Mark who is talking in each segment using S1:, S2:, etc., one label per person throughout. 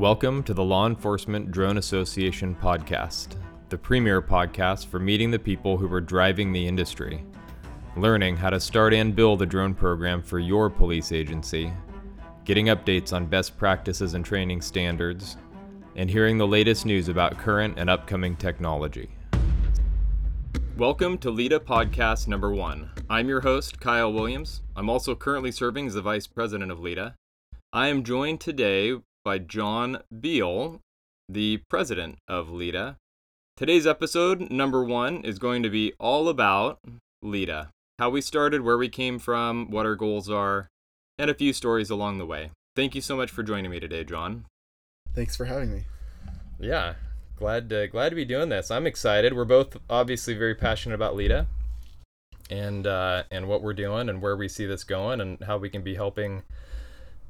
S1: Welcome to the Law Enforcement Drone Association podcast, the premier podcast for meeting the people who are driving the industry, learning how to start and build a drone program for your police agency, getting updates on best practices and training standards, and hearing the latest news about current and upcoming technology. Welcome to LEDA Podcast number one. I'm your host, Kyle Williams. I'm also currently serving as the Vice President of LEDA. I am joined today by Jon Beal, the president of LEDA. Today's episode, number one, is going to be all about LEDA how we started, where we came from, what our goals are, and a few stories along the way. Thank you so much for joining me today, Jon.
S2: Thanks for having me.
S1: Yeah, glad to, glad to be doing this. I'm excited. We're both obviously very passionate about LEDA and uh, and what we're doing and where we see this going and how we can be helping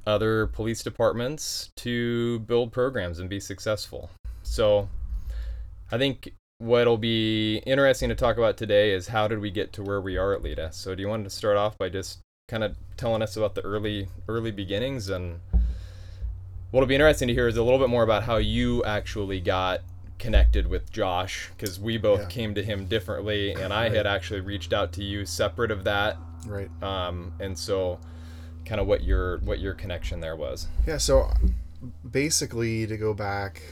S1: other police departments to build programs and be successful. So I think what'll be interesting to talk about today is how did we get to where we are at LEDA. So do you want to start off by just kind of telling us about the early early beginnings and what'll be interesting to hear is a little bit more about how you actually got connected with Josh because we both yeah. came to him differently and I right. had actually reached out to you separate of that.
S2: Right.
S1: Um, and so kind of what your what your connection there was.
S2: Yeah, so basically to go back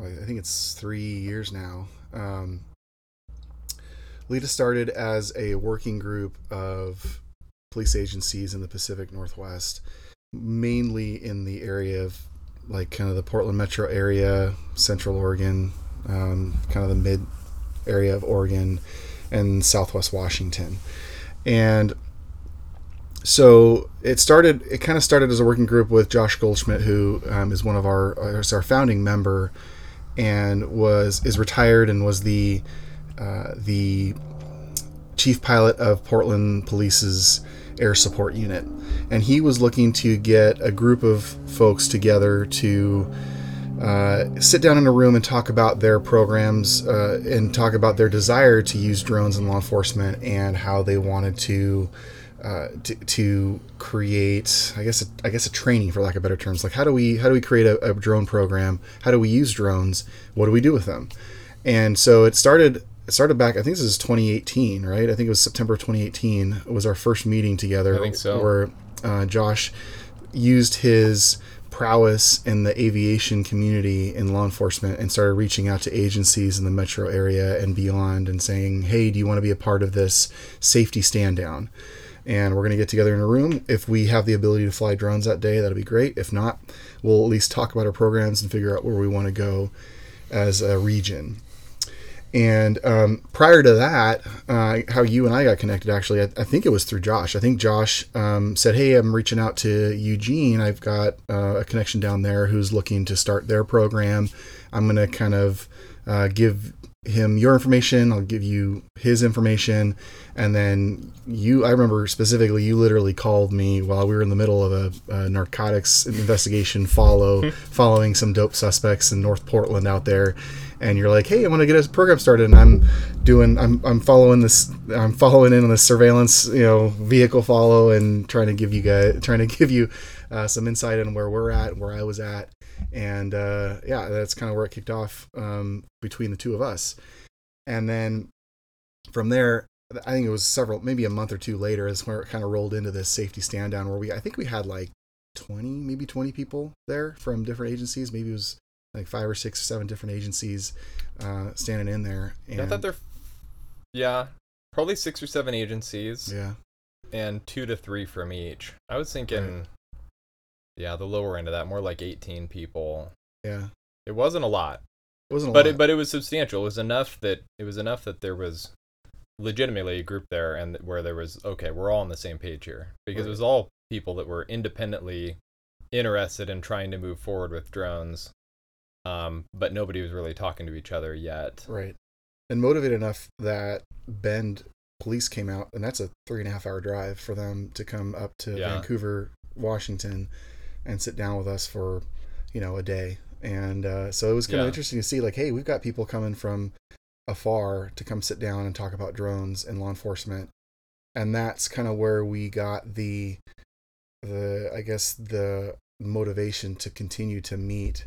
S2: I think it's 3 years now. Um, LEDA started as a working group of police agencies in the Pacific Northwest, mainly in the area of like kind of the Portland metro area, Central Oregon, um, kind of the mid area of Oregon, and Southwest Washington. And so it started it kind of started as a working group with josh goldschmidt who um, is one of our is our founding member and was is retired and was the uh, the chief pilot of portland police's air support unit. And he was looking to get a group of folks together to uh, sit down in a room and talk about their programs uh, and talk about their desire to use drones in law enforcement and how they wanted to uh, to, to, create, I guess, a, I guess a training for lack of better terms. Like how do we how do we create a, a, drone program? How do we use drones? What do we do with them? And so it started. It started back. I think this is 2018, right? I think it was September 2018 was our first meeting together.
S1: I think so.
S2: Where uh, Josh used his prowess in the aviation community in law enforcement and started reaching out to agencies in the metro area and beyond and saying, "Hey, do you want to be a part of this safety stand down?" And we're going to get together in a room. If we have the ability to fly drones that day, that'll be great. If not, we'll at least talk about our programs and figure out where we want to go as a region. And um, prior to that, uh, how you and I got connected, actually, I, I, think it was through Josh. I think Josh um, said, Hey, I'm reaching out to Eugene. I've got uh, a connection down there who's looking to start their program. I'm going to kind of uh, give him your information. I'll give you his information. And then you, I remember specifically, you literally called me while we were in the middle of a, a narcotics investigation follow, following some dope suspects in North Portland out there. And you're like, hey, I want to get a program started. And I'm doing, I'm, I'm following this, I'm following in on the surveillance, you know, vehicle follow and trying to give you guys, trying to give you uh, some insight on where we're at, where I was at and uh, yeah, that's kind of where it kicked off um, between the two of us. And then from there, I think it was several, maybe a month or two later, is where it kind of rolled into this safety stand down where we, I think we had like 20, maybe 20 people there from different agencies. Maybe it was like five or six or seven different agencies uh, standing in there.
S1: And I thought they're, yeah, probably six or seven agencies.
S2: Yeah.
S1: And two to three from each. I was thinking right. Yeah, the lower end of that, more like 18 people.
S2: Yeah.
S1: It wasn't a lot.
S2: It wasn't
S1: but
S2: lot.
S1: It, but it was substantial. It was enough that it was enough that there was legitimately a group there and where there was okay, we're all on the same page here because right. it was all people that were independently interested in trying to move forward with drones. Um, but nobody was really talking to each other yet.
S2: Right. And motivated enough that Bend police came out, and that's a three and a half hour drive for them to come up to yeah. Vancouver, Washington, and sit down with us for you know a day and uh, so it was kind yeah. of interesting to see like hey we've got people coming from afar to come sit down and talk about drones and law enforcement and that's kind of where we got the the i guess the motivation to continue to meet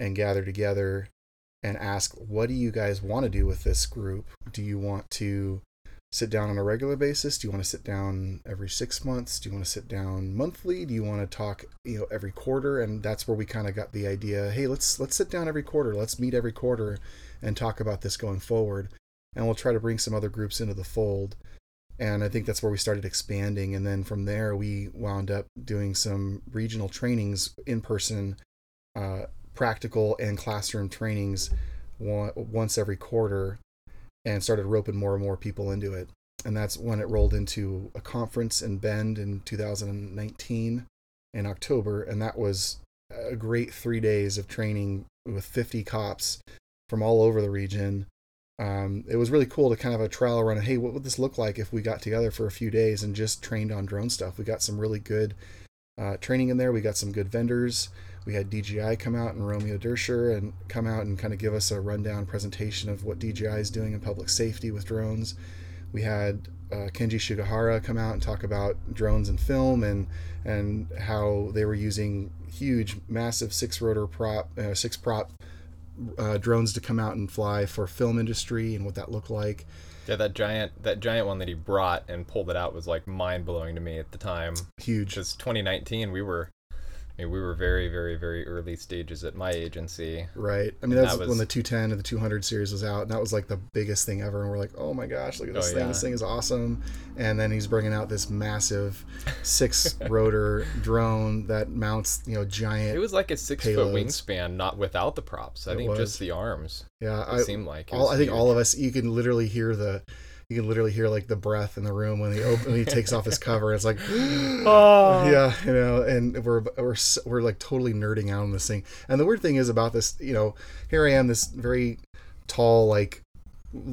S2: and gather together and ask, what do you guys want to do with this group? Do you want to sit down on a regular basis? Do you want to sit down every six months? Do you want to sit down monthly? Do you want to talk, you know, every quarter? And that's where we kind of got the idea. Hey, let's let's sit down every quarter. Let's meet every quarter and talk about this going forward. And we'll try to bring some other groups into the fold. And I think that's where we started expanding. And then from there, we wound up doing some regional trainings in person, uh, practical and classroom trainings once every quarter and started roping more and more people into it. And that's when it rolled into a conference in Bend in 2019 in October. And that was a great three days of training with 50 cops from all over the region. Um, it was really cool to kind of a trial run. Hey, what would this look like if we got together for a few days and just trained on drone stuff? We got some really good uh, training in there. We got some good vendors we had DJI come out and Romeo Durscher and come out and kind of give us a rundown presentation of what DJI is doing in public safety with drones. We had uh, Kenji Shigahara come out and talk about drones and film and and how they were using huge, massive six rotor prop, uh, six prop uh, drones to come out and fly for film industry and what that looked like.
S1: Yeah, that giant that giant one that he brought and pulled it out was like mind blowing to me at the time.
S2: Huge.
S1: Because 2019, we were I mean, we were very, very, very early stages at my agency.
S2: Right. I mean, that's that was, when the 210 and the 200 series was out, and that was like the biggest thing ever. And we're like, oh my gosh, look at this oh, thing. Yeah. This thing is awesome. And then he's bringing out this massive six rotor drone that mounts, you know, giant.
S1: It was like a six payloads. foot wingspan, not without the props. I it think was. just the arms.
S2: Yeah.
S1: It I, seemed like.
S2: All, I think all of us, you can literally hear the you can literally hear like the breath in the room when he open, when he takes off his cover. It's like, oh. yeah, you know, and we're we're we're like totally nerding out on this thing. And the weird thing is about this, you know, here I am, this very tall, like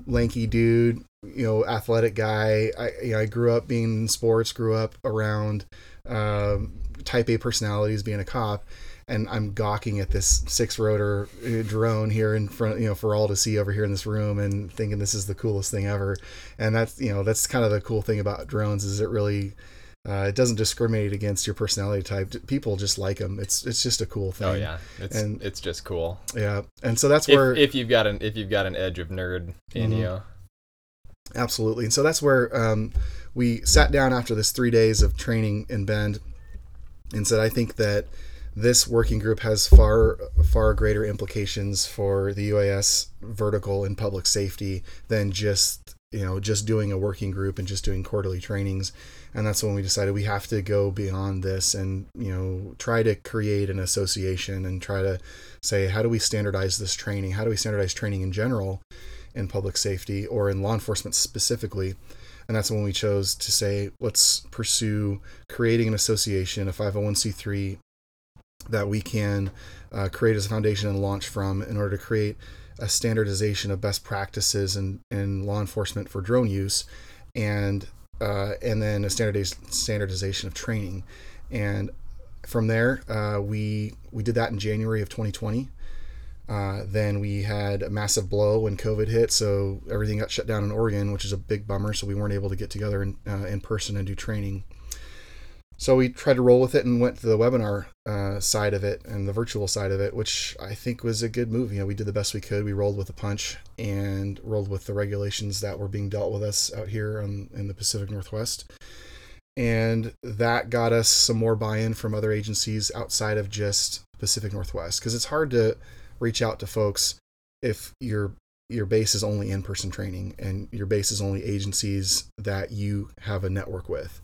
S2: lanky dude, you know, athletic guy. I you know, I grew up being in sports, grew up around um, type A personalities, being a cop and I'm gawking at this six rotor uh, drone here in front, you know, for all to see over here in this room and thinking this is the coolest thing ever. And that's, you know, that's kind of the cool thing about drones is it really, uh, it doesn't discriminate against your personality type. People just like them. It's it's just a cool oh, thing. Oh
S1: yeah, it's and it's just cool.
S2: Yeah, and so that's where
S1: if, if you've got an if you've got an edge of nerd in mm-hmm. you.
S2: Absolutely, and so that's where um, we sat down after this three days of training in Bend, and said, I think that this working group has far far greater implications for the UAS vertical in public safety than just you know just doing a working group and just doing quarterly trainings. And that's when we decided we have to go beyond this and you know try to create an association and try to say how do we standardize this training? How do we standardize training in general in public safety or in law enforcement specifically? And that's when we chose to say let's pursue creating an association a 501c3 that we can uh, create as a foundation and launch from in order to create a standardization of best practices in, in law enforcement for drone use and uh, and then a standardiz- standardization of training and from there uh, we we did that in January of 2020 uh, then we had a massive blow when COVID hit, so everything got shut down in Oregon, which is a big bummer. So we weren't able to get together in, uh, in person and do training. So we tried to roll with it and went to the webinar uh, side of it and the virtual side of it, which I think was a good move. You know, we did the best we could. We rolled with the punch and rolled with the regulations that were being dealt with us out here on, in the Pacific Northwest. And that got us some more buy-in from other agencies outside of just Pacific Northwest because it's hard to reach out to folks if your your base is only in-person training and your base is only agencies that you have a network with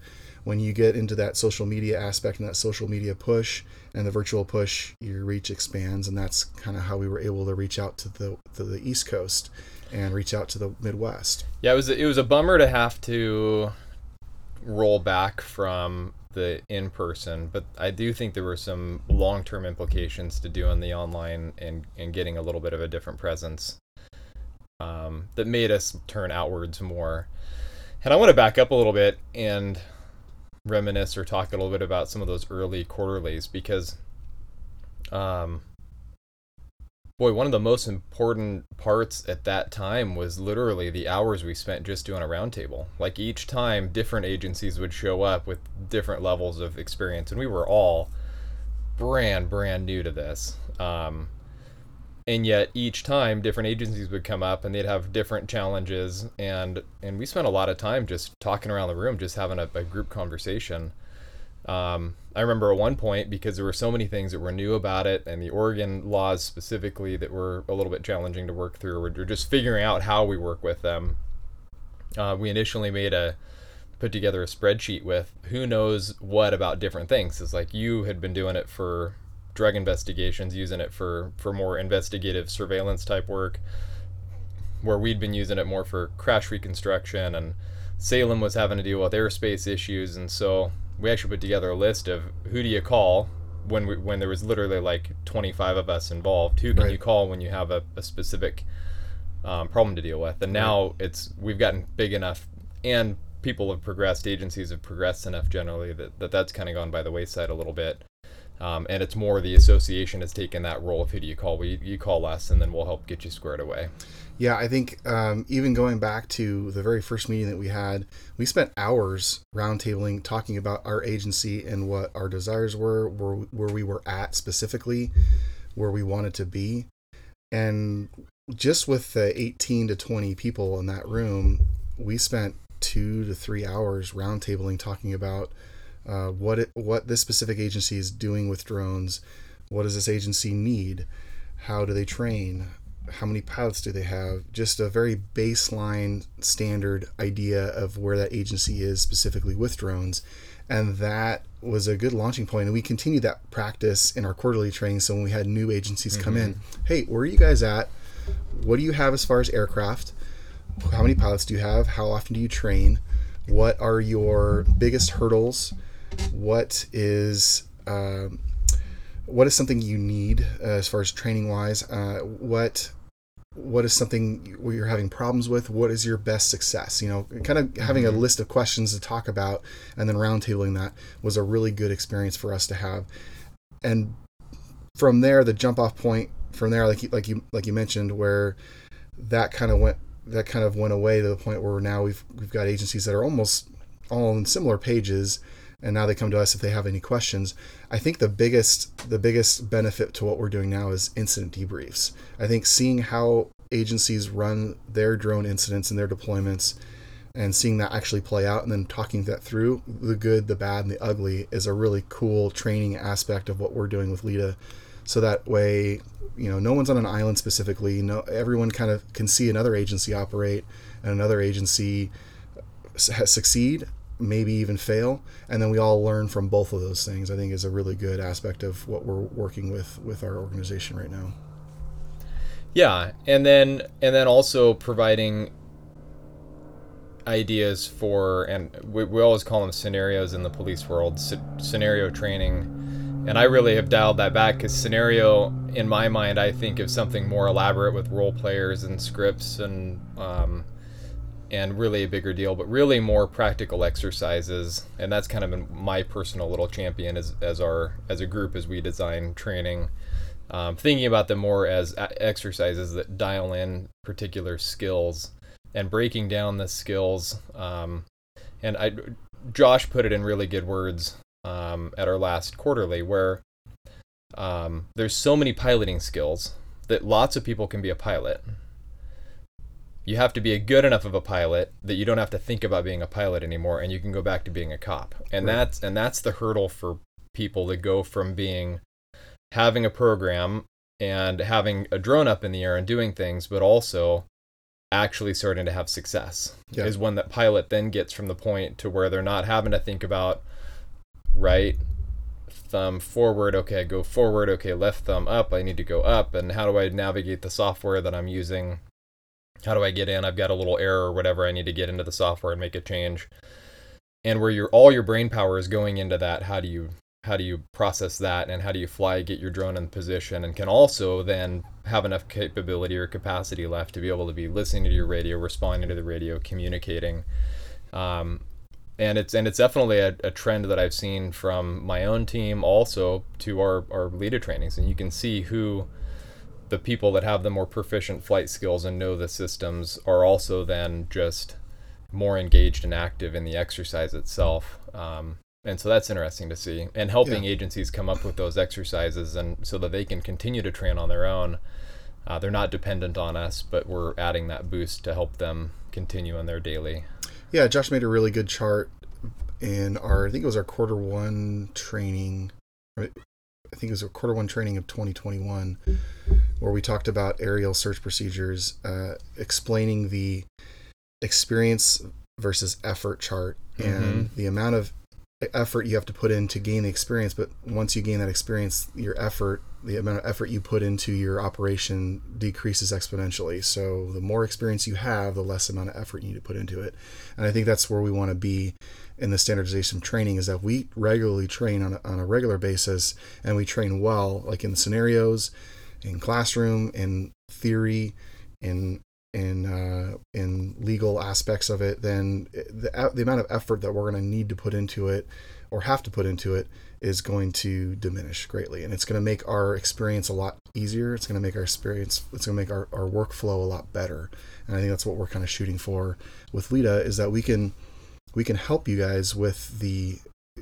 S2: when you get into that social media aspect and that social media push and the virtual push, your reach expands, and that's kind of how we were able to reach out to the to the East Coast and reach out to the Midwest.
S1: Yeah, it was it was a bummer to have to roll back from the in person, but I do think there were some long term implications to doing the online and and getting a little bit of a different presence um, that made us turn outwards more. And I want to back up a little bit and reminisce or talk a little bit about some of those early quarterlies because um boy one of the most important parts at that time was literally the hours we spent just doing a roundtable. Like each time different agencies would show up with different levels of experience and we were all brand brand new to this. Um and yet each time different agencies would come up and they'd have different challenges. And and we spent a lot of time just talking around the room just having a, a group conversation. Um, i remember at one point because there were so many things that were new about it and the oregon laws specifically that were a little bit challenging to work through we're just figuring out how we work with them. Uh, we initially made a put together a spreadsheet with who knows what about different things. It's like you had been doing it for drug investigations, using it for for more investigative surveillance type work, where we'd been using it more for crash reconstruction, and Salem was having to deal with airspace issues, and so we actually put together a list of who do you call when we when there was literally like 25 of us involved. Who can right. you call when you have a, a specific um, problem to deal with? And now right. it's we've gotten big enough and people have progressed, agencies have progressed enough generally that, that that's kind of gone by the wayside a little bit. Um, and it's more the association has taken that role of who do you call? We you call us, and then we'll help get you squared away.
S2: Yeah, I think um, even going back to the very first meeting that we had, we spent hours roundtabling talking about our agency and what our desires were, where where we were at specifically, where we wanted to be, and just with the 18 to 20 people in that room, we spent two to three hours roundtabling talking about uh, what it, what this specific agency is doing with drones. What does this agency need? How do they train? How many pilots do they have? Just a very baseline standard idea of where that agency is specifically with drones. And that was a good launching point. And we continued that practice in our quarterly training. So when we had new agencies mm-hmm. come in, mm-hmm. hey, where are you guys at? What do you have as far as aircraft? How many pilots do you have? How often do you train? What are your biggest hurdles? What is uh, what is something you need uh, as far as training wise? Uh, what what is something where you're having problems with? What is your best success? You know kind of having a mm-hmm. list of questions to talk about and then roundtabling that was a really good experience for us to have. And from there the jump off point from there like you, like you like you mentioned where that kind of went that kind of went away to the point where now we've we've got agencies that are almost all on similar pages and now they come to us if they have any questions. I think the biggest the biggest benefit to what we're doing now is incident debriefs. I think seeing how agencies run their drone incidents and their deployments and seeing that actually play out and then talking that through the good, the bad, and the ugly is a really cool training aspect of what we're doing with LEDA. So that way, you know, no one's on an island specifically. No, everyone kind of can see another agency operate and another agency succeed maybe even fail. And then we all learn from both of those things i think is a really good aspect of what we're working with with our organization right now.
S1: Yeah and then and then also providing ideas for and we, we always call them scenarios in the police world scenario training. And i really have dialed that back because scenario in my mind i think of something more elaborate with role players and scripts and um, and really a bigger deal, but really more practical exercises. And that's kind of my personal little champion as, as our as a group as we design training, um, thinking about them more as exercises that dial in particular skills and breaking down the skills. Um, and I, Josh put it in really good words um, at our last quarterly, where um, there's so many piloting skills that lots of people can be a pilot you have to be a good enough of a pilot that you don't have to think about being a pilot anymore and you can go back to being a cop and right. that's and that's the hurdle for people to go from being having a program and having a drone up in the air and doing things but also actually starting to have success yeah. is when that pilot then gets from the point to where they're not having to think about right thumb forward okay go forward okay left thumb up i need to go up and how do i navigate the software that i'm using how do I get in? I've got a little error or whatever. I need to get into the software and make a change. And where your all your brain power is going into that, how do you how do you process that and how do you fly get your drone in position and can also then have enough capability or capacity left to be able to be listening to your radio responding to the radio communicating um, and it's and it's definitely a, a, trend that i've seen from my own team also to our our LEDA trainings and you can see who the people that have the more proficient flight skills and know the systems are also then just more engaged and active in the exercise itself. Um, and so that's interesting to see and helping yeah. agencies come up with those exercises and so that they can continue to train on their own uh, they're not dependent on us, but we're adding that boost to help them continue on their daily.
S2: Yeah, Josh made a really good chart in our, I think it was our quarter one training. I think it was a quarter one training of 2021, where we talked about aerial search procedures, uh, explaining the experience versus effort chart and
S1: Mhm.
S2: the amount of effort you have to put in to gain the experience. But once you gain that experience, your effort, the amount of effort you put into your operation decreases exponentially. So the more experience you have, the less amount of effort you need to put into it. And I think that's where we want to be in the standardization training is that we regularly train on a, on a regular basis and we train well, like in the scenarios, in classroom, in theory, in in uh, in legal aspects of it, then the, the amount of effort that we're going to need to put into it or have to put into it is going to diminish greatly. And it's going to make our experience a lot easier. It's going to make our experience it's going to make our, our workflow a lot better. And i think that's what we're kind of shooting for with LEDA is that we can we can help you guys with the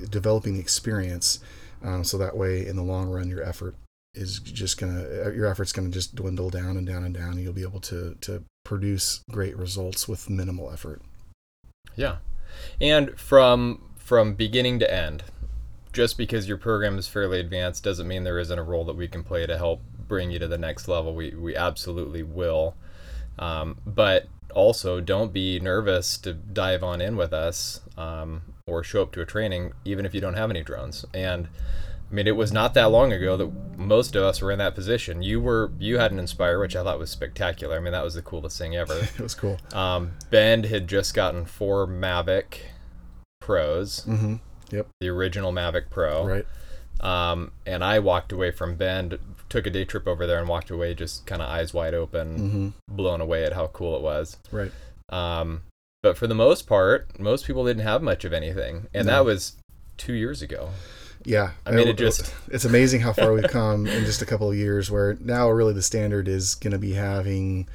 S2: developing the experience um, so that way in the long run your effort is just gonna your effort's gonna just dwindle down and down and down and you'll be able to to produce great results with minimal effort
S1: Yeah. And from from beginning to end, just because your program is fairly advanced doesn't mean there isn't a role that we can play to help bring you to the next level. We we absolutely will. Um, but also don't be nervous to dive on in with us um, or show up to a training even if you don't have any drones. And I mean, it was not that long ago that most of us were in that position. You were, you had an Inspire, which I thought was spectacular. I mean, that was the coolest thing ever.
S2: it was cool
S1: Um, Bend had just gotten four Mavic Pros,
S2: mm-hmm yep
S1: the original Mavic Pro.
S2: right
S1: Um, and I walked away from Bend, took a day trip over there, and walked away just kind of eyes wide open,
S2: mm-hmm
S1: blown away at how cool it was.
S2: right
S1: Um, but for the most part, most people didn't have much of anything, and
S2: No.
S1: that was two years ago.
S2: Yeah,
S1: I mean, it just-
S2: it's amazing how far we've come in just a couple of years. Where now, really, the standard is going to be having,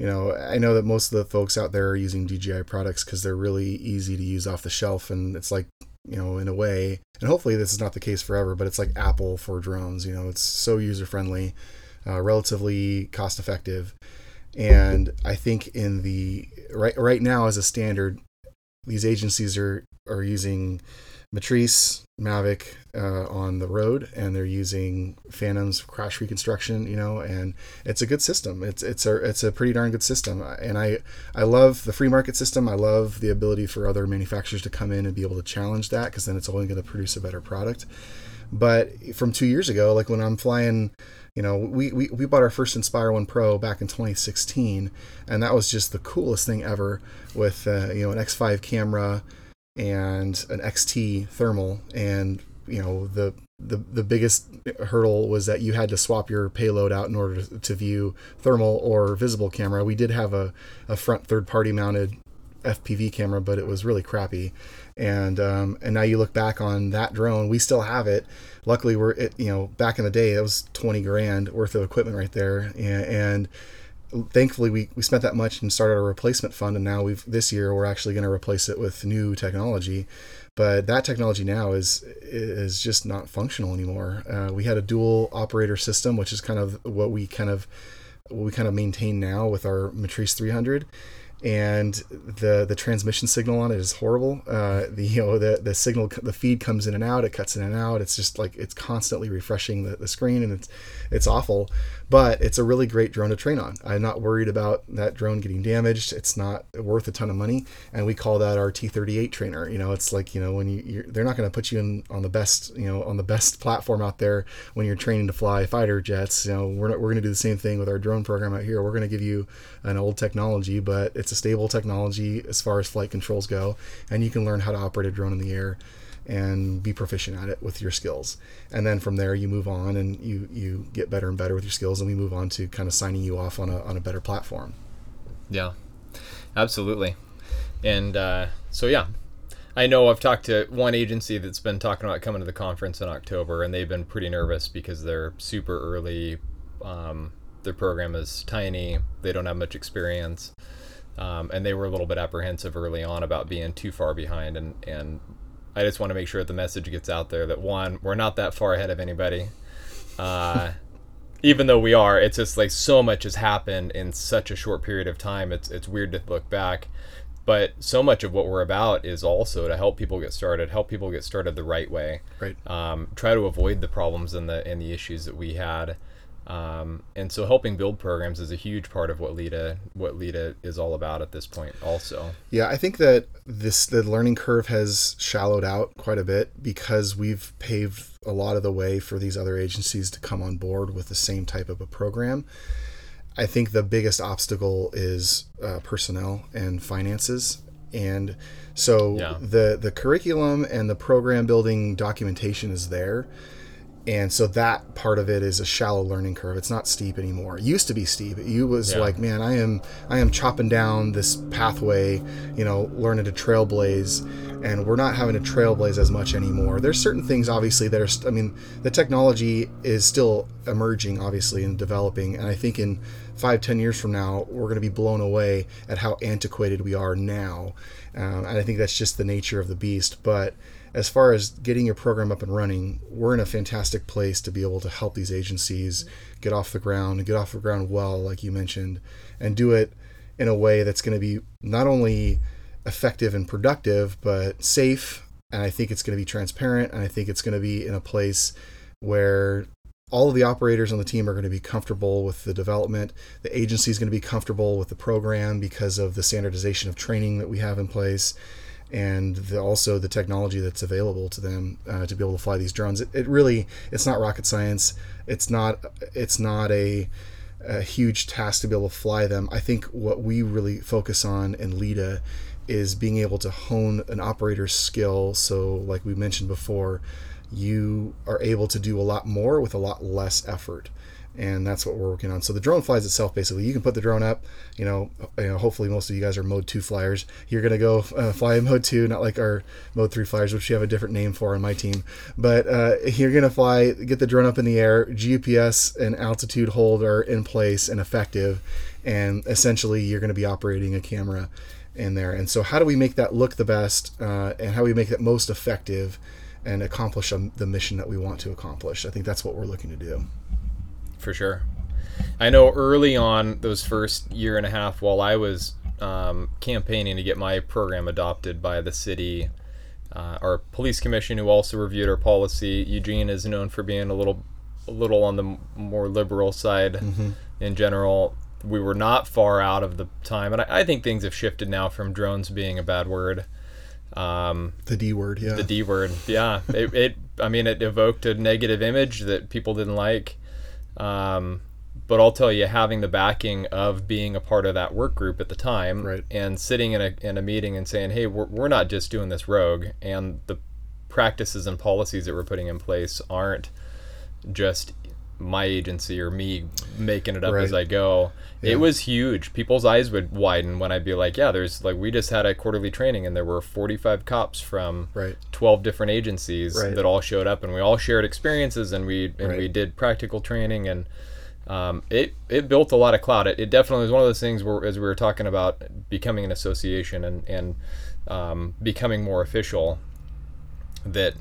S2: you know, I know that most of the folks out there are using DJI products because they're really easy to use off the shelf, and it's like, you know, in a way, and hopefully this is not the case forever, but it's like Apple for drones. You know, it's so user friendly, uh, relatively cost effective, and I think in the right right now as a standard, these agencies are are using Matrice Mavic uh, on the road, and they're using Phantoms crash reconstruction. You know, and it's a good system. It's it's a it's a pretty darn good system, and I I love the free market system. I love the ability for other manufacturers to come in and be able to challenge that because then it's only going to produce a better product. But from two years ago, like when I'm flying, you know, we, we, we bought our first Inspire One Pro back in 2016, and that was just the coolest thing ever with uh, you know an X5 camera and an XT thermal, and you know the the the biggest hurdle was that you had to swap your payload out in order to, to view thermal or visible camera. We did have a, a front third party mounted FPV camera, but it was really crappy. And um, and now you look back on that drone, we still have it. Luckily, we're it, you know back in the day that was twenty grand worth of equipment right there, and, and thankfully we, we spent that much and started a replacement fund, and now we've this year we're actually going to replace it with new technology. But that technology now is is just not functional anymore. Uh, we had a dual operator system, which is kind of what we kind of what we kind of maintain now with our Matrice 300 and the the transmission signal on it is horrible. Uh, the you know the the signal the feed comes in and out, it cuts in and out. It's just like it's constantly refreshing the, the screen, and it's it's awful. But it's a really great drone to train on. I'm not worried about that drone getting damaged. It's not worth a ton of money, and we call that our T38 trainer. You know, it's like you know when you they're not going to put you in on the best you know on the best platform out there when you're training to fly fighter jets. You know, we're not, we're going to do the same thing with our drone program out here. We're going to give you an old technology, but it's a stable technology as far as flight controls go, and you can learn how to operate a drone in the air and be proficient at it with your skills. And then from there, you move on and you you get better and better with your skills, and we move on to kind of signing you off on a on a better platform.
S1: Yeah, absolutely. And uh, so, yeah, I know I've talked to one agency that's been talking about coming to the conference in October, and they've been pretty nervous because they're super early. Um, their program is tiny, they don't have much experience. Um, and they were a little bit apprehensive early on about being too far behind. And, and I just want to make sure that the message gets out there that one, we're not that far ahead of anybody. Uh, even though we are, it's just like so much has happened in such a short period of time. It's it's weird to look back, but so much of what we're about is also to help people get started, help people get started the right way.
S2: Right.
S1: Um, try to avoid the problems and the and the issues that we had. Um, and so helping build programs is a huge part of what LEDA what LEDA is all about at this point also.
S2: Yeah, I think that this the learning curve has shallowed out quite a bit because we've paved a lot of the way for these other agencies to come on board with the same type of a program. I think the biggest obstacle is uh, personnel and finances. And so
S1: Yeah.
S2: the the curriculum and the program building documentation is there and so that part of it is a shallow learning curve. It's not steep anymore. It used to be steep. You was
S1: Yeah.
S2: like man i am i am chopping down this pathway you know learning to trailblaze. And we're not having to trailblaze as much anymore. There's certain things obviously that are st- i mean the technology is still emerging obviously and developing. And i think in five ten years from now we're going to be blown away at how antiquated we are now. Um, and i think that's just the nature of the beast. But as far as getting your program up and running, we're in a fantastic place to be able to help these agencies get off the ground get off the ground well, like you mentioned, and do it in a way that's going to be not only effective and productive, but safe. And I think it's going to be transparent. And I think it's going to be in a place where all of the operators on the team are going to be comfortable with the development. The agency is going to be comfortable with the program because of the standardization of training that we have in place and the, also the technology that's available to them uh, to be able to fly these drones. It, it really it's not rocket science. It's not it's not a, a huge task to be able to fly them. I think what we really focus on in LEDA is being able to hone an operator's skill. So like we mentioned before, you are able to do a lot more with a lot less effort and that's what we're working on. So the drone flies itself. Basically, you can put the drone up. You know, you know hopefully most of you guys are Mode Two flyers. You're gonna go uh, fly in Mode Two, not like our Mode Three flyers, which you have a different name for on my team. But uh, you're gonna fly, get the drone up in the air. GPS and altitude hold are in place and effective, and essentially you're gonna be operating a camera in there. And so, how do we make that look the best, uh, and how we make that most effective? And accomplish um, the mission that we want to accomplish. I think that's what we're looking to do.
S1: For sure. I know early on, those first year and a half, while I was um, campaigning to get my program adopted by the city, uh, our police commission, who also reviewed our policy, Eugene is known for being a little, a little on the more liberal side in general. We were not far out of the time, and I, I think things have shifted now from drones being a bad word. Um,
S2: The D word, yeah.
S1: the D word. Yeah, it, it. I mean, it evoked a negative image that people didn't like. Um, but I'll tell you, having the backing of being a part of that work group at the time,
S2: Right.
S1: and sitting in a in a meeting and saying, "Hey, we're we're not just doing this rogue, and the practices and policies that we're putting in place aren't just my agency or me making it up as I go.
S2: Yeah.
S1: It was huge. People's eyes would widen when I'd be like, "Yeah, there's like we just had a quarterly training and there were 45 cops from
S2: Right.
S1: 12 different agencies
S2: Right.
S1: that all showed up and we all shared experiences and we and we did practical training and um, it it built a lot of clout. It, it definitely was one of those things where as we were talking about becoming an association and and um, becoming more official that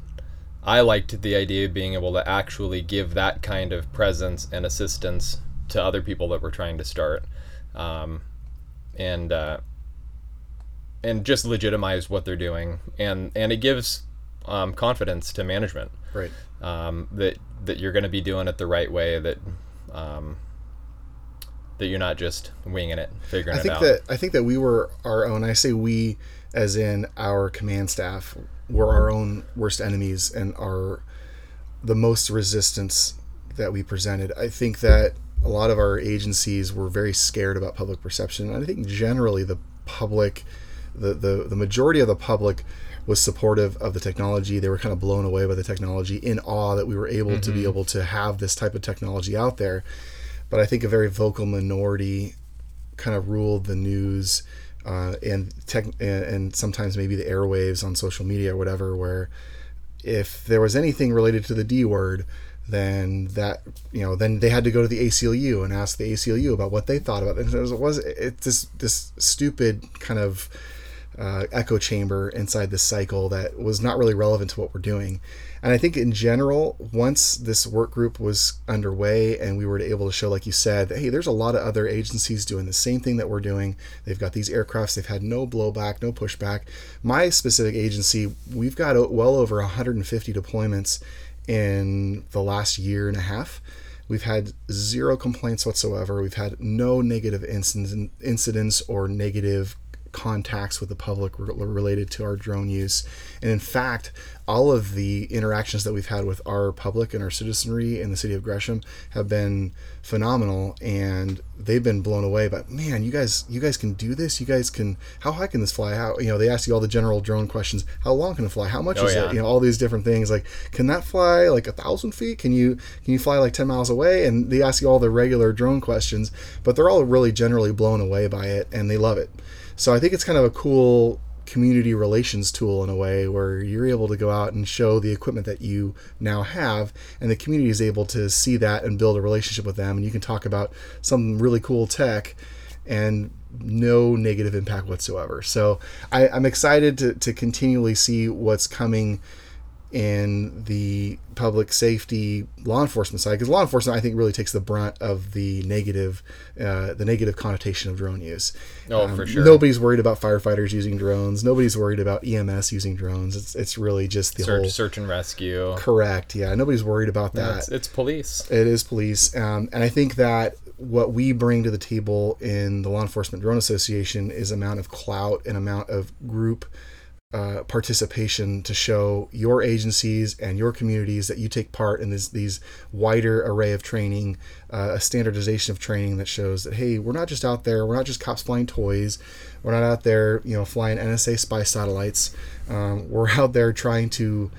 S1: I liked the idea of being able to actually give that kind of presence and assistance to other people that were trying to start, um, and uh, and just legitimize what they're doing, and and it gives um, confidence to management
S2: Right.
S1: um, that that you're going to be doing it the right way, that um, that you're not just winging it, figuring
S2: I
S1: it
S2: think
S1: out.
S2: that I think that we were our own. I say we, as in our command staff, were our own worst enemies and are the most resistance that we presented. I think that a lot of our agencies were very scared about public perception. And I think generally the public, the, the the majority of the public was supportive of the technology. They were kind of blown away by the technology, in awe that we were able to be mm-hmm. able to have this type of technology out there. But I think a very vocal minority kind of ruled the news uh, and tech and, sometimes maybe the airwaves on social media or whatever where if there was anything related to the D word then that you know then they had to go to the ACLU and ask the ACLU about what they thought about it. And it was, it this this stupid kind of uh, echo chamber inside this cycle that was not really relevant to what we're doing. And I think in general, once this work group was underway and we were able to show, like you said, that, hey, there's a lot of other agencies doing the same thing that we're doing. They've got these aircrafts, they've had no blowback, no pushback. My specific agency, we've got well over 150 deployments in the last year and a half. We've had zero complaints whatsoever. We've had no negative incidents or negative contacts with the public related to our drone use. And in fact, all of the interactions that we've had with our public and our citizenry in the city of Gresham have been phenomenal and they've been blown away. But man you guys you guys can do this? You guys can how high can this fly? How you know they ask you all the general drone questions. How long can it fly? How much oh, is yeah. it you know all these different things. Like can that fly like a thousand feet? Can you can you fly like 10 miles away? And they ask you all the regular drone questions but they're all really generally blown away by it and they love it so I think it's kind of a cool community relations tool in a way where you're able to go out and show the equipment that you now have and the community is able to see that and build a relationship with them and you can talk about some really cool tech and no negative impact whatsoever. So I, am excited to, to continually see what's coming in the public safety law enforcement side because law enforcement I think really takes the brunt of the negative uh, the negative connotation of drone use.
S1: Oh, um, for sure.
S2: Nobody's worried about firefighters using drones. Nobody's worried about EMS using drones. It's it's really just the
S1: search,
S2: whole
S1: search and rescue.
S2: Correct. Yeah. Nobody's worried about that.
S1: It's, it's, police.
S2: It is police. Um, and I think that what we bring to the table in the Law Enforcement Drone Association is amount of clout and amount of group uh, participation to show your agencies and your communities that you take part in this, these wider array of training, uh, a standardization of training that shows that hey, we're not just out there, we're not just cops flying toys, we're not out there, you know, flying NSA spy satellites. Um, we're out there trying to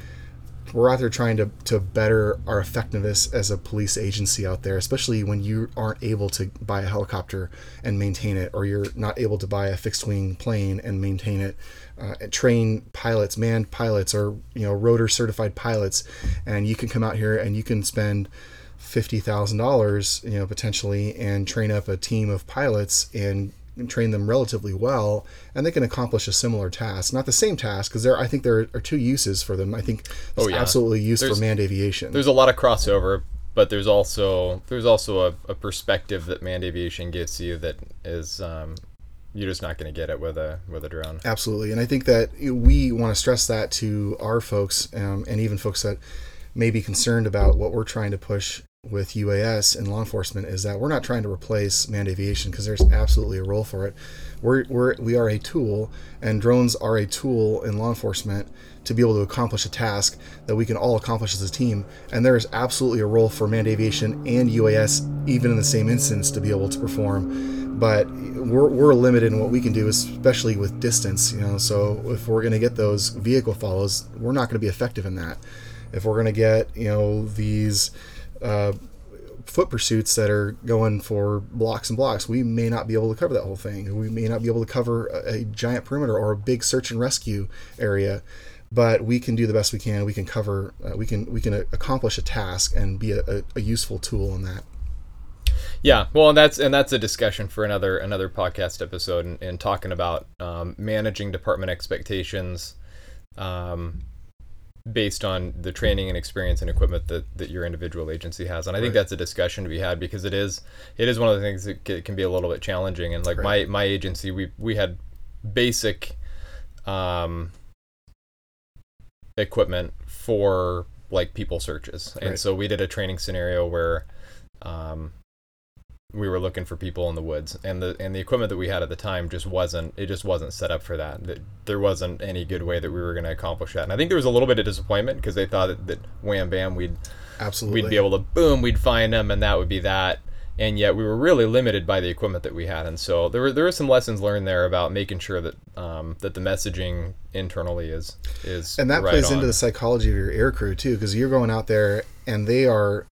S2: we're out there trying to, to better our effectiveness as a police agency out there, especially when you aren't able to buy a helicopter and maintain it, or you're not able to buy a fixed wing plane and maintain it. Uh, and train pilots, manned pilots, or you know rotor certified pilots, and you can come out here and you can spend fifty thousand dollars, you know, potentially, and train up a team of pilots and train them relatively well, and they can accomplish a similar task. Not the same task, because there I think there are two uses for them. I think there's oh, yeah. absolutely use there's, for manned aviation.
S1: There's a lot of crossover, but there's also there's also a, a perspective that manned aviation gives you that is um, you're just not going to get it with a with a drone.
S2: Absolutely, and I think that we want to stress that to our folks um, and even folks that may be concerned about what we're trying to push with UAS and law enforcement is that we're not trying to replace manned aviation because there's absolutely a role for it. We're, we're we are a tool, and drones are a tool in law enforcement to be able to accomplish a task that we can all accomplish as a team. And there is absolutely a role for manned aviation and UAS, even in the same instance, to be able to perform. But we're, we're limited in what we can do, especially with distance. You know, so if we're going to get those vehicle follows, we're not going to be effective in that. If we're going to get you know these uh, foot pursuits that are going for blocks and blocks, we may not be able to cover that whole thing. We may not be able to cover a, a giant perimeter or a big search and rescue area, but we can do the best we can. We can cover, uh, we can we can accomplish a task and be a, a, a useful tool in that.
S1: Yeah, well, and that's and that's a discussion for another another podcast episode, and, and talking about um, managing department expectations, um, based on the training and experience and equipment that, that your individual agency has and i think that's a discussion to be had because it is it is one of the things that can be a little bit challenging and like right. my my agency we we had basic um equipment for like people searches and right. so we did a training scenario where um we were looking for people in the woods. And the and the equipment that we had at the time just wasn't it just wasn't set up for that, that there wasn't any good way that we were going to accomplish that. And i think there was a little bit of disappointment because they thought that, that wham bam we'd
S2: absolutely
S1: we'd be able to boom we'd find them and that would be that. And yet we were really limited by the equipment that we had. And so there were there were some lessons learned there about making sure that um, that the messaging internally is is
S2: and that
S1: right
S2: plays
S1: on.
S2: into the psychology of your air crew too because you're going out there and they are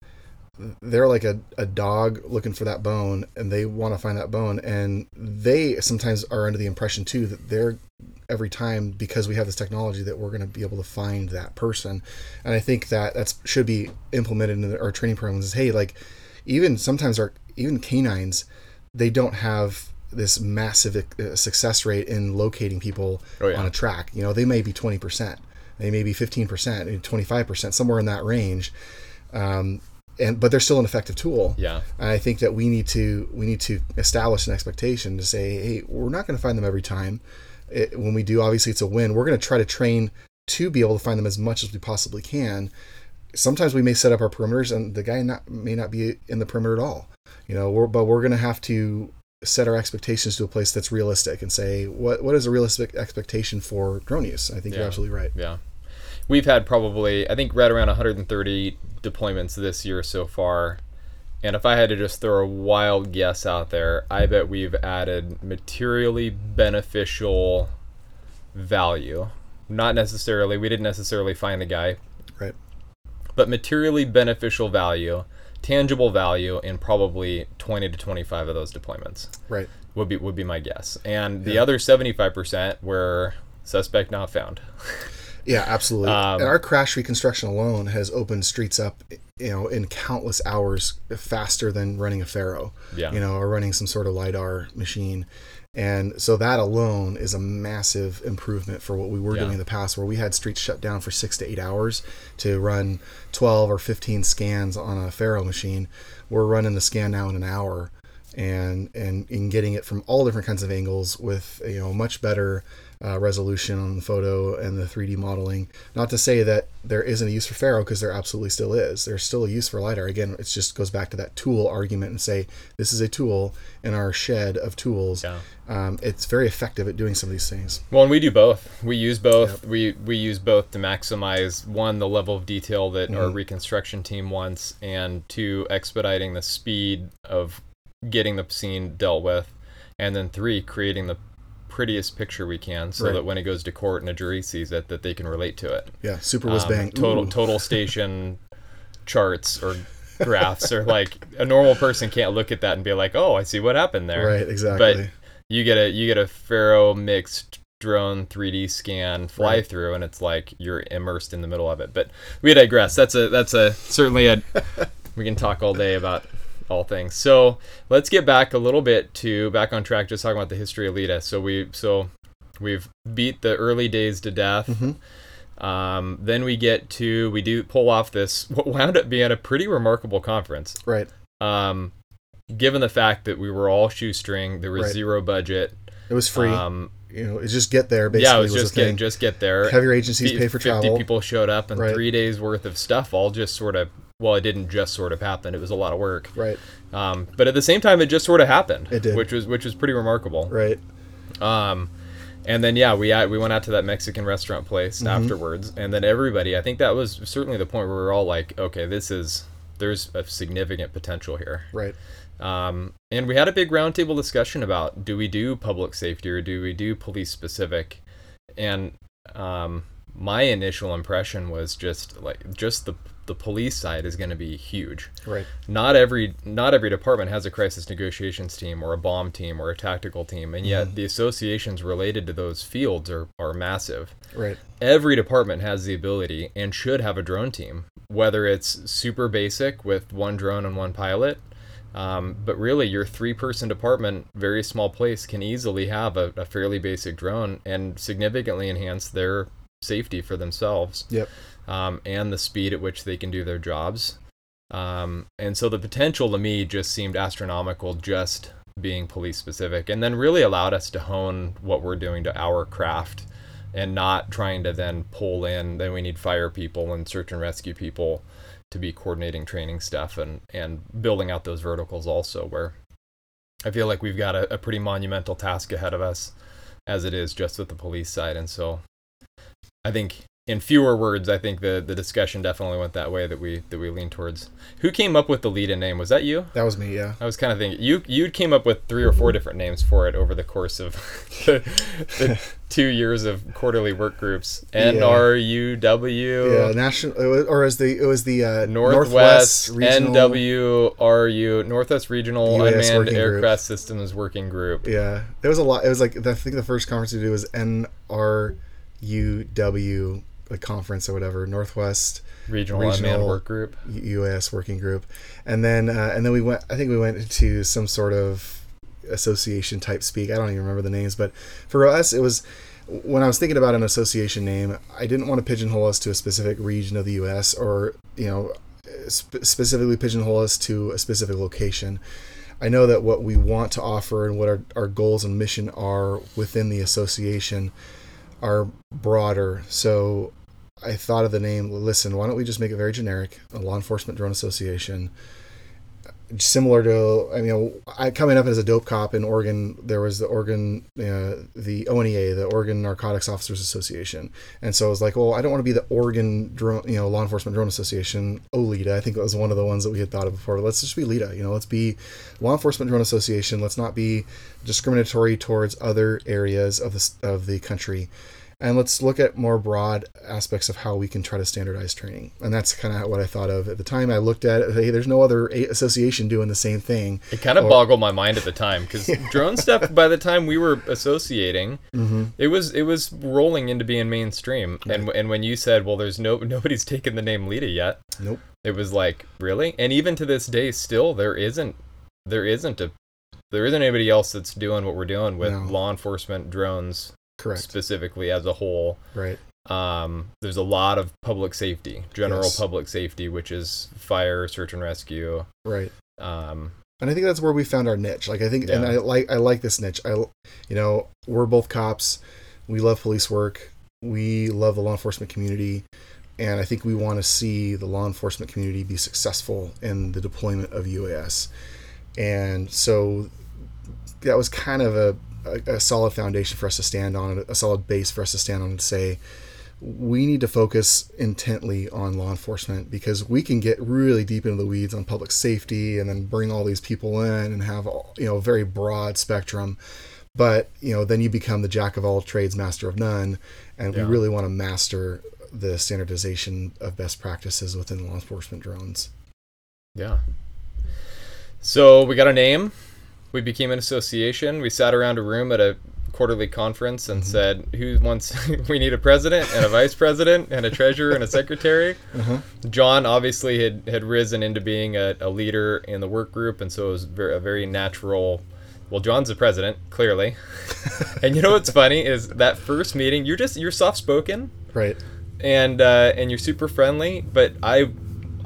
S2: they're like a, a dog looking for that bone and they want to find that bone and they sometimes are under the impression too that they're every time because we have this technology that we're going to be able to find that person and i think that that should be implemented in our training programs is hey like even sometimes our even canines they don't have this massive uh, success rate in locating people
S1: Oh, yeah.
S2: on a track. You know, they may be 20%, they may be 15%, 25%, somewhere in that range. Um, and but they're still an effective tool.
S1: Yeah.
S2: And I think that we need to we need to establish an expectation to say, hey, we're not going to find them every time. It, when we do, obviously it's a win. We're going to try to train to be able to find them as much as we possibly can. Sometimes we may set up our perimeters, and the guy not, may not be in the perimeter at all. You know, we're, but we're going to have to set our expectations to a place that's realistic and say what what is a realistic expectation for drone use. I think
S1: Yeah.
S2: you're absolutely right.
S1: Yeah. We've had probably, I think, right around 130 deployments this year so far. And if I had to just throw a wild guess out there, I bet we've added materially beneficial value. Not necessarily, we didn't necessarily find the guy,
S2: Right.
S1: but materially beneficial value, tangible value in probably 20 to 25 of those deployments
S2: Right.
S1: would be would be my guess. And the
S2: Yeah.
S1: other 75% were suspect not found.
S2: Yeah, absolutely.
S1: Um,
S2: and our crash reconstruction alone has opened streets up, you know, in countless hours faster than running a Faro,
S1: Yeah.
S2: you know, or running some sort of lidar machine. And so that alone is a massive improvement for what we were
S1: Yeah.
S2: doing in the past, where we had streets shut down for six to eight hours to run 12 or 15 scans on a Faro machine. We're running the scan now in an hour and and in getting it from all different kinds of angles with you know much better uh, resolution on the photo and the 3D modeling. Not to say that there isn't a use for Faro because there absolutely still is. There's still a use for lidar. Again, it just goes back to that tool argument and say this is a tool in our shed of tools.
S1: Yeah.
S2: Um, it's very effective at doing some of these things.
S1: Well, and we do both. We use both. We we use both to maximize one the level of detail that our
S2: Mhm.
S1: reconstruction team wants, and two expediting the speed of getting the scene dealt with, and then three creating the prettiest picture we can, so
S2: Right.
S1: that when it goes to court and a jury sees it, that they can relate to it.
S2: Yeah, super whiz
S1: Um,
S2: bang.
S1: total
S2: Ooh.
S1: total station charts or graphs or like a normal person can't look at that and be like, oh, I see what happened there.
S2: Right, exactly.
S1: But you get a you get a Faro mixed drone 3D scan fly
S2: Right.
S1: through and it's like you're immersed in the middle of it. But we digress. That's a that's a certainly a we can talk all day about all things. So let's get back a little bit to back on track, just talking about the history of LEDA. So we so we've beat the early days to death.
S2: Mhm.
S1: Um, then we get to we do pull off this what wound up being a pretty remarkable conference
S2: right.
S1: um, given the fact that we were all shoestring, there was
S2: Right.
S1: zero budget.
S2: It was free.
S1: Um,
S2: you know, it's just get there. Basically,
S1: yeah, it was
S2: was
S1: just get just get there.
S2: Have your agencies
S1: Fi-
S2: pay for
S1: 50
S2: travel.
S1: people showed up, and
S2: Right.
S1: three days worth of stuff all just sort of. Well, it didn't just sort of happen. It was a lot of work.
S2: Right.
S1: Um, but at the same time, it just sort of happened.
S2: It did.
S1: which was which was pretty remarkable.
S2: Right.
S1: Um, and then yeah, we we went out to that Mexican restaurant place
S2: Mm-hmm.
S1: afterwards, and then everybody. I think that was certainly the point where we were all like, okay, this is there's a significant potential here.
S2: Right.
S1: Um, and we had a big roundtable discussion about do we do public safety or do we do police specific? And um, my initial impression was just like just the the police side is going to be huge.
S2: Right.
S1: Not every not every department has a crisis negotiations team or a bomb team or a tactical team, and yet the associations related to those fields are are massive
S2: Right.
S1: every department has the ability and should have a drone team, whether it's super basic with one drone and one pilot. Um, but really, your three person department, very small place, can easily have a, a fairly basic drone and significantly enhance their safety for themselves
S2: Yep.
S1: Um, and the speed at which they can do their jobs. Um, and so the potential to me just seemed astronomical just being police specific and then really allowed us to hone what we're doing to our craft and not trying to then pull in then we need fire people and search and rescue people to be coordinating training stuff and and building out those verticals also where i feel like we've got a, a pretty monumental task ahead of us as it is just with the police side and so i think in fewer words i think the the discussion definitely went that way that we that we lean towards who came up with the lead in name was that you
S2: That was me. Yeah.
S1: I was kind of thinking you you came up with three or four different names for it over the course of the, the two years of quarterly work groups. N R U W
S2: Yeah. National, or as the it was the uh,
S1: Northwest,
S2: Regional-
S1: NWRU Northwest Regional
S2: UAS
S1: Unmanned
S2: Working Group.
S1: Aircraft Systems Working Group.
S2: Yeah, there was a lot. It was like I think the first conference we did was NRUW, the conference or whatever, Northwest
S1: Regional,
S2: Regional-
S1: Work Group.
S2: UAS working group, and then uh, and then we went. I think we went into some sort of association type speak. I don't even remember the names, but for us, it was when I was thinking about an association name, I didn't want to pigeonhole us to a specific region of the U.S. or you know sp- specifically pigeonhole us to a specific location. I know that what we want to offer and what our, our goals and mission are within the association are broader. So I thought of the name. Listen, why don't we just make it very generic? A law enforcement drone association similar to I mean I coming up as a dope cop in Oregon there was the Oregon uh, the ONEA the Oregon Narcotics Officers Association and so I was like well I don't want to be the Oregon drone you know law enforcement drone association OLEDA I think that was one of the ones that we had thought of before let's just be LEDA you know let's be law enforcement drone association let's not be discriminatory towards other areas of the of the country and let's look at more broad aspects of how we can try to standardize training. And that's kind of what I thought of at the time. I looked at it, hey, there's no other association doing the same thing.
S1: It kind of or, boggled my mind at the time because yeah. drone stuff. By the time we were associating, mm-hmm. it was it was rolling into being mainstream. Right. And and when you said, well, there's no nobody's taken the name LEDA yet.
S2: Nope.
S1: It was like really, and even to this day, still there isn't there isn't a there isn't anybody else that's doing what we're doing with no. law enforcement drones
S2: Correct.
S1: specifically as a whole.
S2: Right.
S1: Um, there's a lot of public safety, general yes. public safety, which is fire, search and rescue.
S2: Right. Um, and I think that's where we found our niche. Like I think, yeah. and I like I like this niche. I, you know, we're both cops. We love police work. We love the law enforcement community, and I think we want to see the law enforcement community be successful in the deployment of UAS. And so that was kind of a a, a solid foundation for us to stand on, a solid base for us to stand on and say, we need to focus intently on law enforcement because we can get really deep into the weeds on public safety and then bring all these people in and have you know a very broad spectrum. But you know then you become the jack of all trades master of none and yeah. we really want to master the standardization of best practices within law enforcement drones.
S1: Yeah. So we got a name we became an association. We sat around a room at a quarterly conference and mm-hmm. said, "Who wants? we need a president and a vice president and a treasurer and a secretary." Uh-huh. Jon obviously had had risen into being a, a, leader in the work group, and so it was very, a very natural. Well, Jon's the president, clearly. and you know what's funny is that first meeting, you're just you're soft spoken,
S2: right?
S1: And uh, and you're super friendly, but I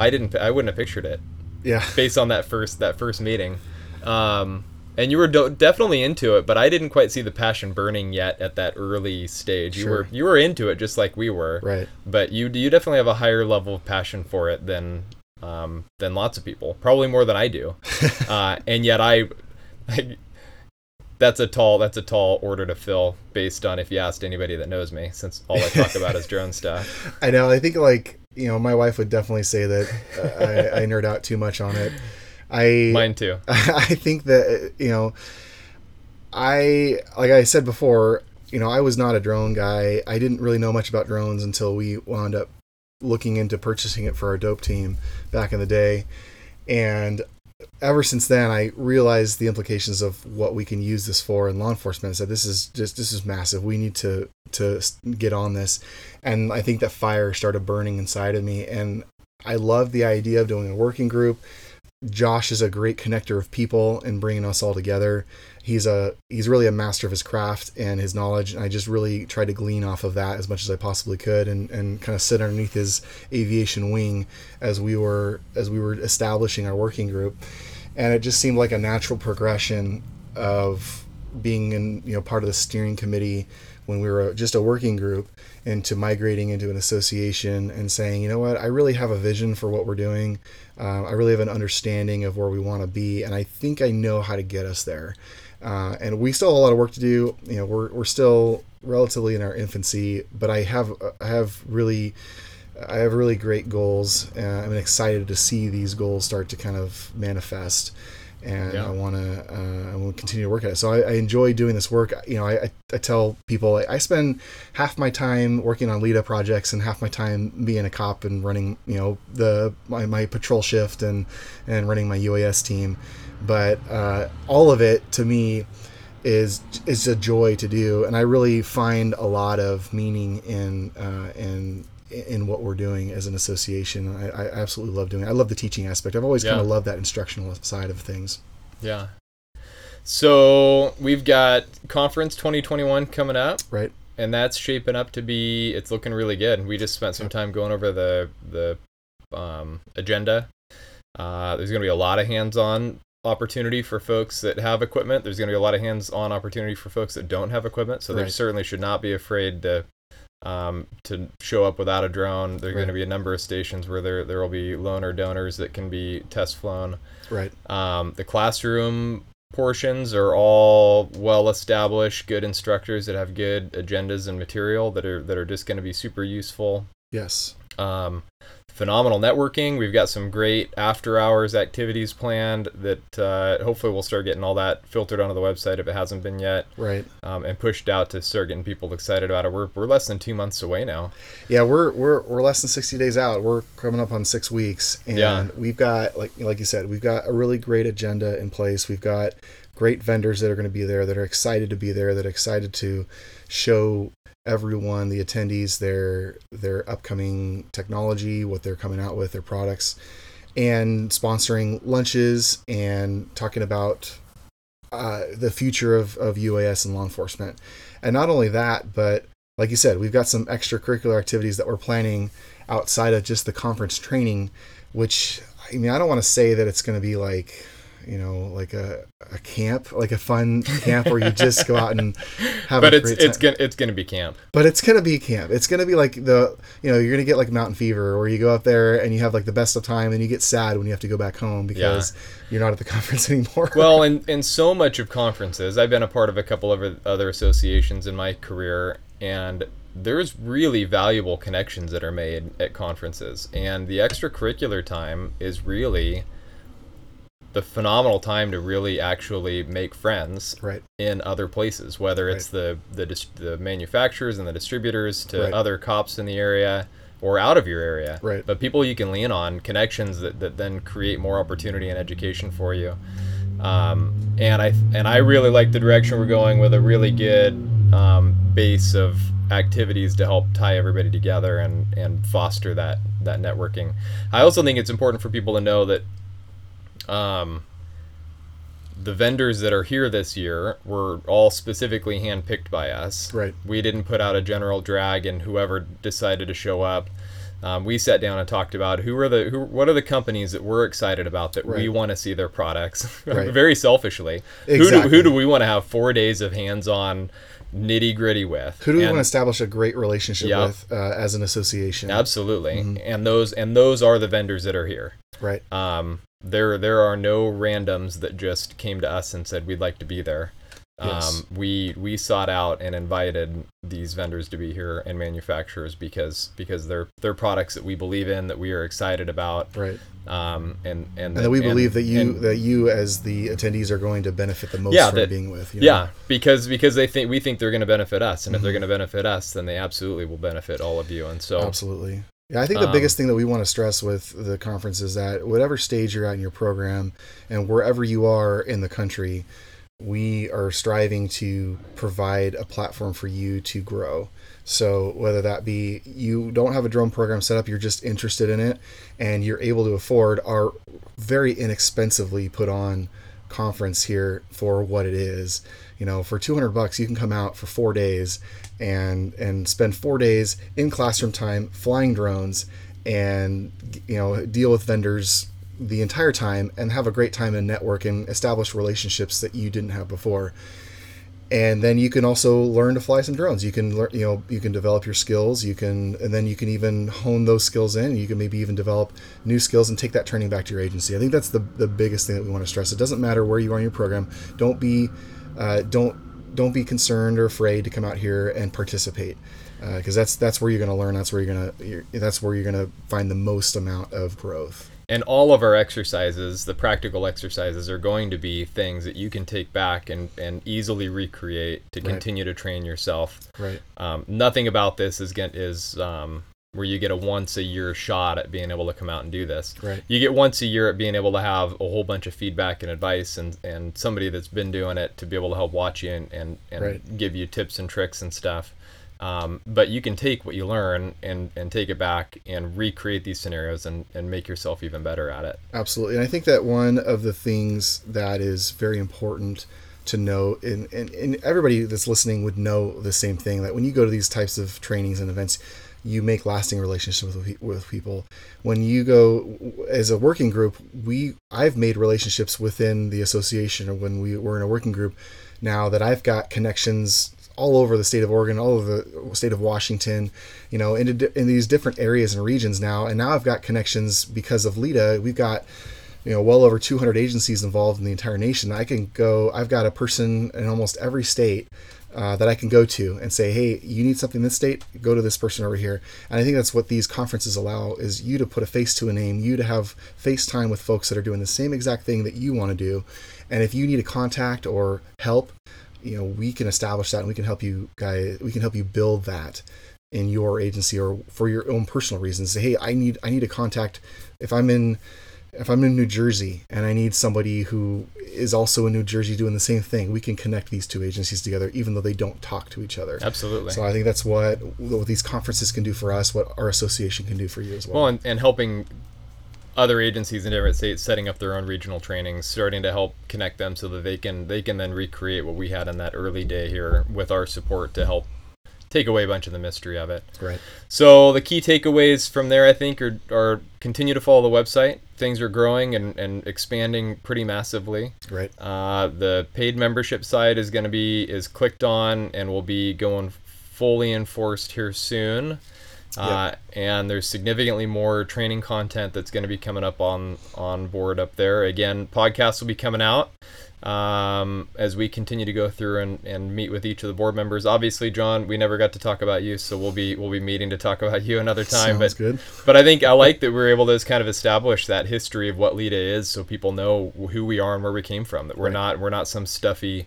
S1: I didn't I wouldn't have pictured it.
S2: Yeah.
S1: Based on that first that first meeting. Um, and you were do- definitely into it, but I didn't quite see the passion burning yet at that early stage. You were you were into it just like we were,
S2: right?
S1: But you you definitely have a higher level of passion for it than um, than lots of people, probably more than I do. uh, and yet I, I, that's a tall that's a tall order to fill based on if you asked anybody that knows me, since all I talk about is drone stuff.
S2: I know. I think like you know my wife would definitely say that uh, I, I nerd out too much on it. I
S1: mine too.
S2: I think that you know, I like I said before, you know, I was not a drone guy. I didn't really know much about drones until we wound up looking into purchasing it for our dope team back in the day, and ever since then I realized the implications of what we can use this for in law enforcement. I said this is just this is massive. We need to to get on this, and I think that fire started burning inside of me, and I love the idea of doing a working group Josh is a great connector of people and bringing us all together. He's a he's really a master of his craft and his knowledge, and I just really tried to glean off of that as much as I possibly could, and, and kind of sit underneath his aviation wing as we were as we were establishing our working group, and it just seemed like a natural progression of being in you know part of the steering committee when we were just a working group into migrating into an association and saying, you know what, I really have a vision for what we're doing. Uh, I really have an understanding of where we want to be, and I think I know how to get us there. Uh, and we still have a lot of work to do. You know, we're, we're still relatively in our infancy, but I have I have really I have really great goals. Uh, I'm excited to see these goals start to kind of manifest and yeah. I want to uh, I want to continue to work at it. So I, I, enjoy doing this work. You know, I, I tell people I, I, spend half my time working on LEDA projects and half my time being a cop and running you know the my, my patrol shift and and running my UAS team. But uh, all of it to me is is a joy to do, and I really find a lot of meaning in uh, in in what we're doing as an association. I, I absolutely love doing it. I love the teaching aspect. I've always yeah. kind of loved that instructional side of things.
S1: Yeah. So we've got conference 2021 coming up,
S2: Right.
S1: and that's shaping up to be. It's looking really good. We just spent some time going over the the um, agenda. Uh, there's going to be a lot of hands-on opportunity for folks that have equipment. There's going to be a lot of hands-on opportunity for folks that don't have equipment. So they certainly should not be afraid to um, to show up without a drone. There are going to be a number of stations where there there will be loaner donors that can be test flown.
S2: Right.
S1: Um, the classroom portions are all well established, good instructors that have good agendas and material that are that are just going to be super useful.
S2: Yes.
S1: Um, phenomenal networking. We've got some great after hours activities planned that uh, hopefully we'll start getting all that filtered onto the website if it hasn't been yet,
S2: Right.
S1: um, and pushed out to start getting people excited about it. We're, we're less than two months away now.
S2: Yeah, we're we're we're less than sixty days out. We're coming up on six weeks, and
S1: Yeah.
S2: we've got like like you said, we've got a really great agenda in place. We've got great vendors that are going to be there, that are excited to be there, that are excited to show everyone, the attendees, their their upcoming technology, what they're coming out with, their products, and sponsoring lunches and talking about uh, the future of, of UAS and law enforcement. And not only that, but like you said, we've got some extracurricular activities that we're planning outside of just the conference training, which I mean, I don't want to say that it's going to be like, you know, like a, a camp, like a fun camp where you just go out and have
S1: But
S2: a
S1: it's it's gonna it's gonna be camp.
S2: But it's gonna be camp. It's gonna be like the you know you're gonna get like mountain fever, where you go up there and you have like the best of time, and you get sad when you have to go back home because you're not at the conference anymore.
S1: well, and and so much of conferences. I've been a part of a couple of other associations in my career, and there's really valuable connections that are made at conferences, and the extracurricular time is really the phenomenal time to really actually make friends
S2: right,
S1: in other places, whether it's the the dis- the manufacturers and the distributors to
S2: Right.
S1: other cops in the area or out of your area.
S2: Right.
S1: But people you can lean on, connections that, that then create more opportunity and education for you. Um, and I and I really like the direction we're going with a really good um, base of activities to help tie everybody together and, and foster that that networking. I also think it's important for people to know that um, the vendors that are here this year were all specifically handpicked by us.
S2: Right.
S1: We didn't put out a general drag, and whoever decided to show up, um, we sat down and talked about who are the who, what are the companies that we're excited about that we want to see their products.
S2: Right.
S1: Very selfishly, who do
S2: Exactly.
S1: who do we want to have four days of hands-on nitty gritty with?
S2: who do we
S1: And-
S2: want to establish a great relationship
S1: Yeah.
S2: with uh, as an association?
S1: Absolutely,
S2: Mm-hmm.
S1: and those and those are the vendors that are here.
S2: Right,
S1: Um, there there are no randoms that just came to us and said we'd like to be there.
S2: Yes.
S1: Um, we we sought out and invited these vendors to be here and manufacturers because because they're they're products that we believe in that we are excited about
S2: right,
S1: um, and and
S2: and that we believe that you
S1: and-
S2: that you as the attendees are going to benefit the most
S1: Yeah,
S2: from
S1: that-
S2: being with. You know?
S1: yeah because because they think we think they're going to benefit us and if
S2: Mm-hmm.
S1: they're going to benefit us then they absolutely will benefit all of you and so
S2: Absolutely. Yeah, I think the
S1: Um,
S2: biggest thing that we want to stress with the conference is that whatever stage you're at in your program and wherever you are in the country, we are striving to provide a platform for you to grow. So whether that be you don't have a drone program set up, you're just interested in it, and you're able to afford our very inexpensively put on conference here for what it is. You know, for 200 bucks, you can come out for four days and and spend four days in classroom time flying drones and you know deal with vendors the entire time and have a great time and network and establish relationships that you didn't have before. And then you can also learn to fly some drones. You can learn you know you can develop your skills. You can and then you can even hone those skills in. You can maybe even develop new skills and take that training back to your agency. I think that's the, the biggest thing that we want to stress. It doesn't matter where you are in your program. Don't be uh, don't don't be concerned or afraid to come out here and participate because that's that's where you're going to learn that's where you're going to that's where you're going to find the most amount of growth
S1: and all of our exercises, the practical exercises, are going to be things that you can take back and, and easily recreate to
S2: Right.
S1: continue to train yourself.
S2: right
S1: Um, nothing about this is get, is um, where you get a once a year shot at being able to come out and do this.
S2: Right.
S1: You get once a year at being able to have a whole bunch of feedback and advice and, and somebody that's been doing it to be able to help watch you and, and, and
S2: Right.
S1: give you tips and tricks and stuff. Um, but you can take what you learn and, and take it back and recreate these scenarios and, and make yourself even better at it.
S2: Absolutely. And I think that one of the things that is very important to know, and, and, and everybody that's listening would know the same thing that when you go to these types of trainings and events, you make lasting relationships with, with people. When you go as a working group, we I've made relationships within the association, or when we were in a working group, now that I've got connections all over the state of Oregon, all over the state of Washington, you know, in, in these different areas and regions now. And now I've got connections because of LEDA. We've got, you know, well over 200 agencies involved in the entire nation. I can go, I've got a person in almost every state uh, that I can go to and say, hey, you need something in this state, go to this person over here. And I think that's what these conferences allow is you to put a face to a name, you to have FaceTime with folks that are doing the same exact thing that you want to do. And if you need a contact or help, you know we can establish that and we can help you guys we can help you build that in your agency or for your own personal reasons say hey i need i need a contact if i'm in if i'm in new jersey and i need somebody who is also in new jersey doing the same thing we can connect these two agencies together even though they don't talk to each other.
S1: Absolutely.
S2: So i think that's what what these conferences can do for us what our association can do for you as well.
S1: Well and, and helping other agencies in different states setting up their own regional trainings, starting to help connect them so that they can they can then recreate what we had in that early day here with our support to help take away a bunch of the mystery of it.
S2: Right.
S1: So the key takeaways from there, I think, are, are continue to follow the website. Things are growing and, and expanding pretty massively.
S2: Right.
S1: Uh, the paid membership side is going to be is clicked on and will be going fully enforced here soon. Uh, and there's significantly more training content that's going to be coming up on on board up there. Again, podcasts will be coming out um, as we continue to go through and, and meet with each of the board members. Obviously, Jon, we never got to talk about you, so we'll be we'll be meeting to talk about you another time.
S2: Sounds
S1: but
S2: good.
S1: but I think I like that we're able to just kind of establish that history of what LEDA is, so people know who we are and where we came from. That we're
S2: Right.
S1: not we're not some stuffy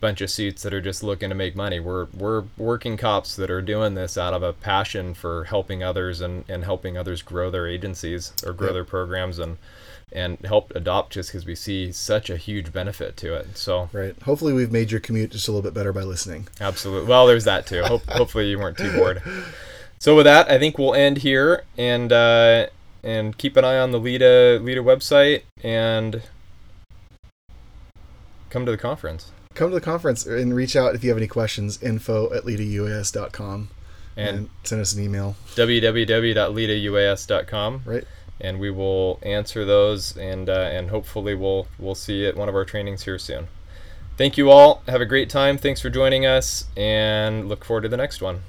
S1: bunch of suits that are just looking to make money. We're we're working cops that are doing this out of a passion for helping others and, and helping others grow their agencies or grow
S2: Yep.
S1: their programs and and help adopt just because we see such a huge benefit to it. So
S2: Right. Hopefully, we've made your commute just a little bit better by listening.
S1: absolutely. Well, there's that too. Hope, hopefully you weren't too bored. So with that, I think we'll end here and uh, and keep an eye on the LEDA LEDA website and come to the conference.
S2: Come to the conference and reach out if you have any questions. Info at ledauas.com
S1: And
S2: and send us an email.
S1: www.ledauas.com.
S2: Right.
S1: And we will answer those and uh, and hopefully we'll we'll see you at one of our trainings here soon. Thank you all. Have a great time. Thanks for joining us and look forward to the next one.